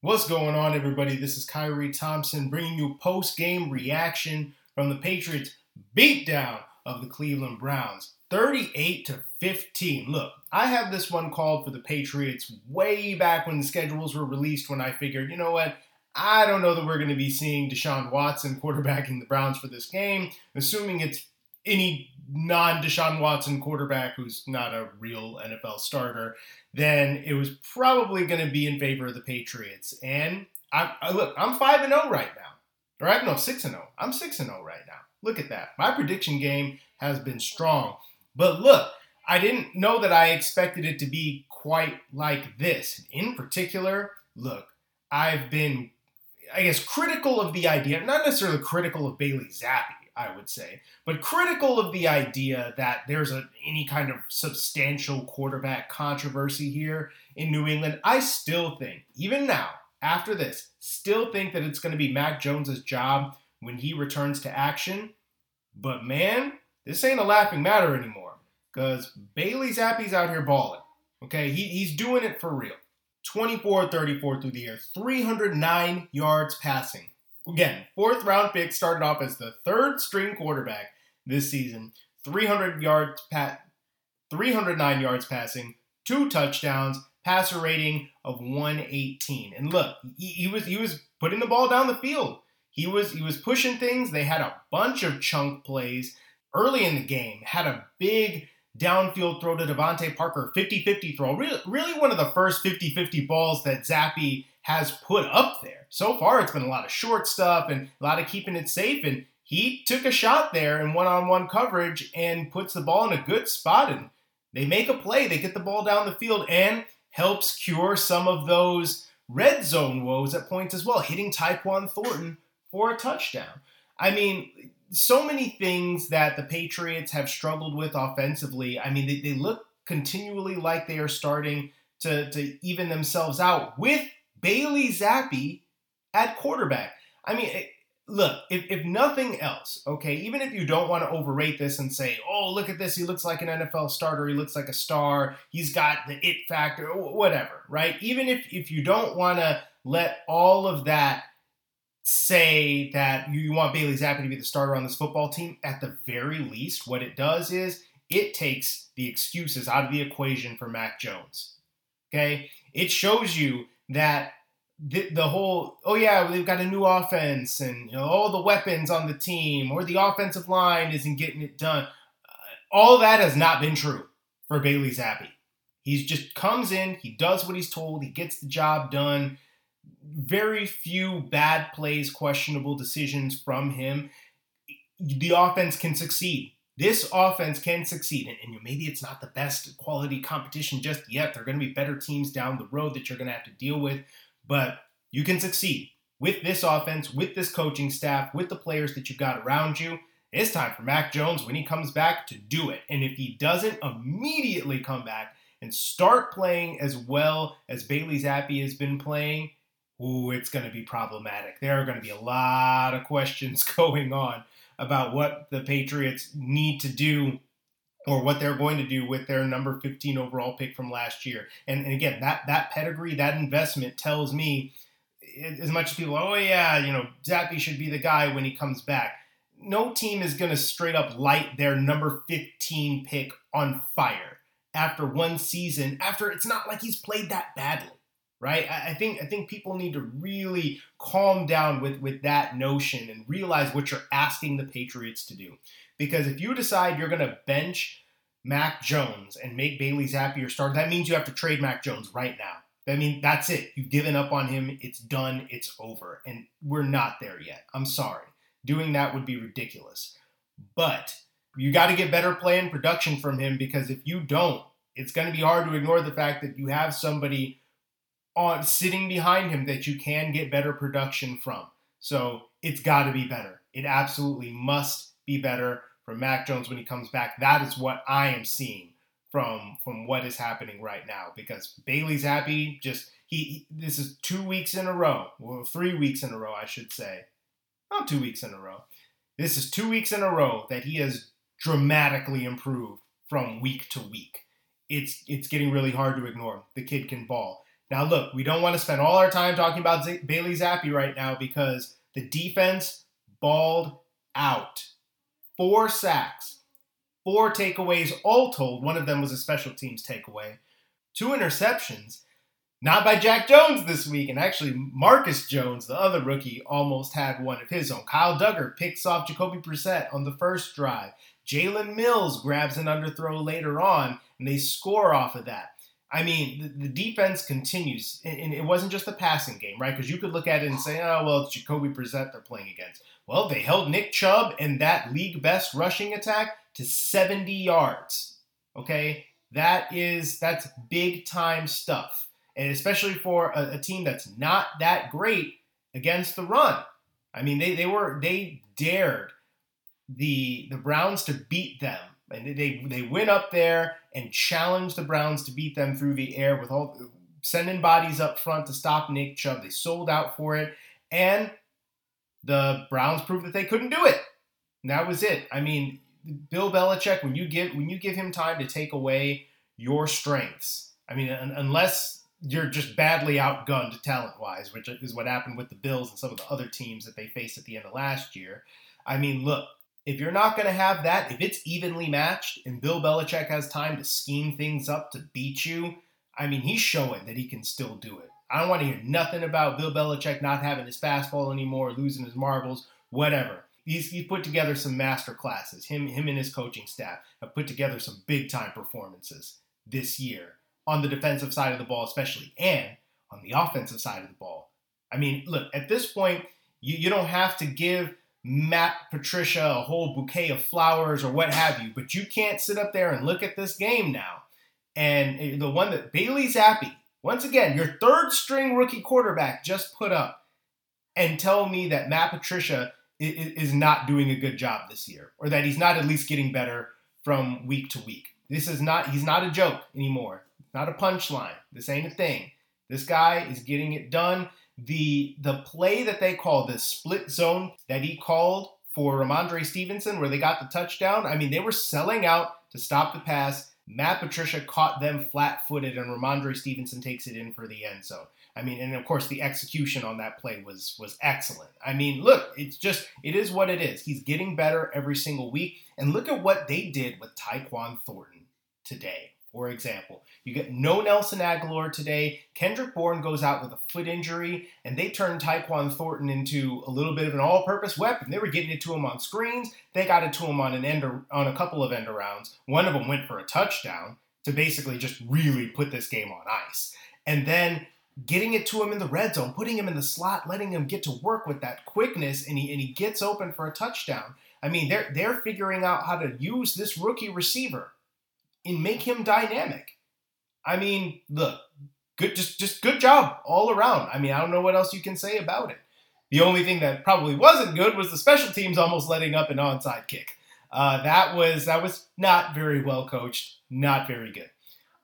What's going on, everybody? This is Khari Thompson bringing you post game reaction from the Patriots' beatdown of the Cleveland Browns 38 to 15. Look, I have this one called for the Patriots way back when the schedules were released when I figured, you know what? I don't know that we're going to be seeing Deshaun Watson quarterbacking the Browns for this game, assuming it's any non Deshaun Watson quarterback who's not a real NFL starter then it was probably going to be in favor of the Patriots. And I, I look, I'm five and zero oh right now, or I no six and zero. Oh. I'm six and zero oh right now. Look at that. My prediction game has been strong. But look, I didn't know that I expected it to be quite like this. In particular, look, I've been, I guess, critical of the idea, not necessarily critical of Bailey Zappe, I would say, but critical of the idea that there's a, any kind of substantial quarterback controversy here in New England. I still think, even now, after this, still think that it's going to be Mac Jones's job when he returns to action. But man, this ain't a laughing matter anymore because Bailey Zappe's out here balling. Okay, he, he's doing it for real. 24 34 through the air, 309 yards passing, again, fourth round pick, started off as the third string quarterback this season. 300 yards pat 309 yards passing, two touchdowns, passer rating of 118. And look, he, he, was he was putting the ball down the field. He was he was pushing things. They had a bunch of chunk plays early in the game. Had a big downfield throw to DeVante Parker, 50-50 throw. Really, really one of the first 50-50 balls that Zappe has put up there. So far, it's been a lot of short stuff and a lot of keeping it safe. And he took a shot there in one on one coverage and puts the ball in a good spot. And they make a play. They get the ball down the field and helps cure some of those red zone woes at points as well, hitting Tyquan Thornton for a touchdown. I mean, so many things that the Patriots have struggled with offensively. I mean, they, they look continually like they are starting to, to even themselves out with Bailey Zappe at quarterback. I mean, look, if, if nothing else, okay, even if you don't want to overrate this and say, oh, look at this, he looks like an NFL starter, he looks like a star, he's got the it factor, whatever, right? Even if, if you don't want to let all of that say that you want Bailey Zappe to be the starter on this football team, at the very least, what it does is it takes the excuses out of the equation for Mac Jones. Okay? It shows you that the, the whole oh yeah they've got a new offense and you know, all the weapons on the team or the offensive line isn't getting it done uh, all that has not been true for Bailey Zappe. He just comes in, he does what he's told, he gets the job done. Very few bad plays, questionable decisions from him. The offense can succeed this offense can succeed. And, and, maybe it's not the best quality competition just yet. There are going to be better teams down the road that you're going to have to deal with, but you can succeed with this offense, with this coaching staff, with the players that you've got around you. It's time for Mac Jones when he comes back to do it. And if he doesn't immediately come back and start playing as well as Bailey Zappe has been playing, ooh, it's going to be problematic. There are going to be a lot of questions going on about what the Patriots need to do or what they're going to do with their number 15 overall pick from last year. And, and again, that that pedigree, that investment tells me as much as people, oh yeah, you know, Zappe should be the guy when he comes back. No team is going to straight up light their number 15 pick on fire after one season, after it's not like he's played that badly right? I, think I think people need to really calm down with with that notion and realize what you're asking the Patriots to do. Because if you decide you're going to bench Mac Jones and make Bailey Zappe your starter, that means you have to trade Mac Jones right now. I mean, that's it. You've given up on him. It's done. It's over. And we're not there yet. I'm sorry. Doing that would be ridiculous. But you got to get better play and production from him because if you don't, it's going to be hard to ignore the fact that you have somebody on sitting behind him that you can get better production from. So it's got to be better. It absolutely must be better for Mac Jones when he comes back. That is what I am seeing from from what is happening right now because Bailey Zappe. Just he, this is two weeks in a row, well, three weeks in a row, I should say, not two weeks in a row. This is two weeks in a row that he has dramatically improved from week to week. It's it's getting really hard to ignore. The kid can ball. Now look, we don't want to spend all our time talking about Z- Bailey Zappe right now because the defense balled out. Four sacks, four takeaways all told. One of them was a special teams takeaway. Two interceptions, not by Jack Jones this week. And actually, Marcus Jones, the other rookie, almost had one of his own. Kyle Dugger picks off Jacoby Brissett on the first drive. Jalen Mills grabs an underthrow later on, and they score off of that. I mean, the, the defense continues, and, and, it wasn't just a passing game, right? Because you could look at it and say, oh, well, it's Jacoby Brissett they're playing against. Well, they held Nick Chubb and that league best rushing attack to 70 yards. Okay, that is that's big time stuff, and especially for a, a team that's not that great against the run. I mean, they, they were they dared the the Browns to beat them they they went up there and challenged the Browns to beat them through the air with all sending bodies up front to stop Nick Chubb. They sold out for it, and the Browns proved that they couldn't do it. And that was it. I mean, Bill Belichick, when you give when you give him time to take away your strengths, I mean, unless you're just badly outgunned talent wise, which is what happened with the Bills and some of the other teams that they faced at the end of last year. I mean, look, if you're not going to have that, if it's evenly matched and Bill Belichick has time to scheme things up to beat you, I mean, he's showing that he can still do it. I don't want to hear nothing about Bill Belichick not having his fastball anymore, losing his marbles, whatever. He's, he's put together some master classes. Him, him and his coaching staff have put together some big time performances this year on the defensive side of the ball, especially, and on the offensive side of the ball. I mean, look, at this point, you, you don't have to give Matt Patricia a whole bouquet of flowers or what have you, but you can't sit up there and look at this game now. And the one that Bailey Zappe, once again, your third string rookie quarterback just put up, and tell me that Matt Patricia is not doing a good job this year, or that he's not at least getting better from week to week. This is not, he's not a joke anymore. Not a punchline. This ain't a thing. This guy is getting it done the the play that they called, the split zone that he called for Rhamondre Stevenson, where they got the touchdown. I mean, they were selling out to stop the pass. Matt Patricia caught them flat-footed, and Rhamondre Stevenson takes it in for the end zone. I mean, and of course, the execution on that play was was excellent. I mean, look, it's just it is what it is. He's getting better every single week, and look at what they did with Tyquan Thornton today for example. You get no Nelson Agholor today. Kendrick Bourne goes out with a foot injury, and they turn Tyquan Thornton into a little bit of an all-purpose weapon. They were getting it to him on screens. They got it to him on an end on a couple of end arounds. One of them went for a touchdown to basically just really put this game on ice. And then getting it to him in the red zone, putting him in the slot, letting him get to work with that quickness, and he and he gets open for a touchdown. I mean, they're they're figuring out how to use this rookie receiver and make him dynamic. I mean, look, good just just good job all around. I mean, I don't know what else you can say about it. The only thing that probably wasn't good was the special teams almost letting up an onside kick. Uh, that was that was not very well coached, not very good.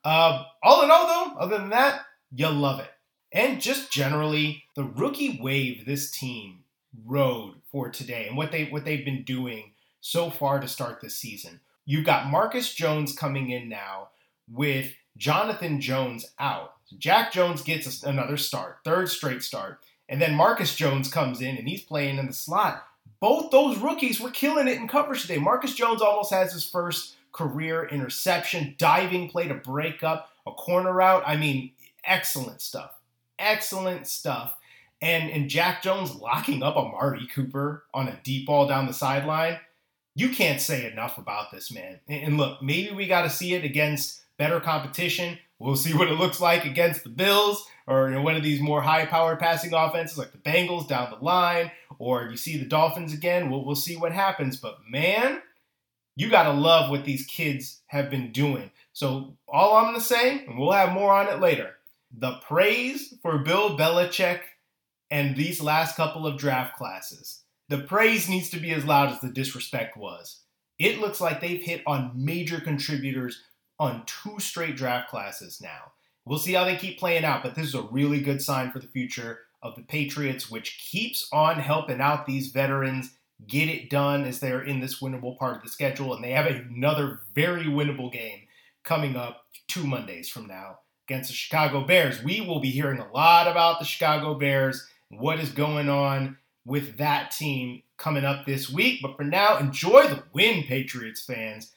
Uh, all in all, though, other than that, you love it. And just generally, the rookie wave this team rode for today and what they what they've been doing so far to start this season. You've got Marcus Jones coming in now with Jonathan Jones out. Jack Jones gets another start, third straight start. And then Marcus Jones comes in and he's playing in the slot. Both those rookies were killing it in coverage today. Marcus Jones almost has his first career interception, diving play to break up a corner route. I mean, excellent stuff. Excellent stuff. And, and Jack Jones locking up Amari Cooper on a deep ball down the sideline you can't say enough about this man. And look, maybe we got to see it against better competition. We'll see what it looks like against the Bills or you know, one of these more high-powered passing offenses like the Bengals down the line, or you see the Dolphins again. We'll, we'll see what happens. But man, you got to love what these kids have been doing. So all I'm going to say, and we'll have more on it later, the praise for Bill Belichick and these last couple of draft classes. The praise needs to be as loud as the disrespect was. It looks like they've hit on major contributors on two straight draft classes now. We'll see how they keep playing out, but this is a really good sign for the future of the Patriots, which keeps on helping out these veterans get it done as they're in this winnable part of the schedule. And they have another very winnable game coming up two Mondays from now against the Chicago Bears. We will be hearing a lot about the Chicago Bears what is going on with that team coming up this week. But for now, enjoy the win, Patriots fans.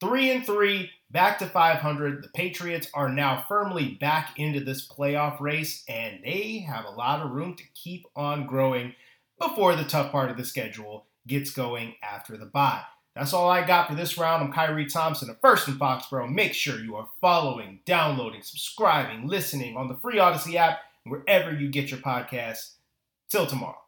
Three and three, back to 500. The Patriots are now firmly back into this playoff race, and they have a lot of room to keep on growing before the tough part of the schedule gets going after the bye. That's all I got for this round. I'm Khari Thompson of First in Foxborough. Make sure you are following, downloading, subscribing, listening on the free Audacy app, wherever you get your podcasts. Till tomorrow.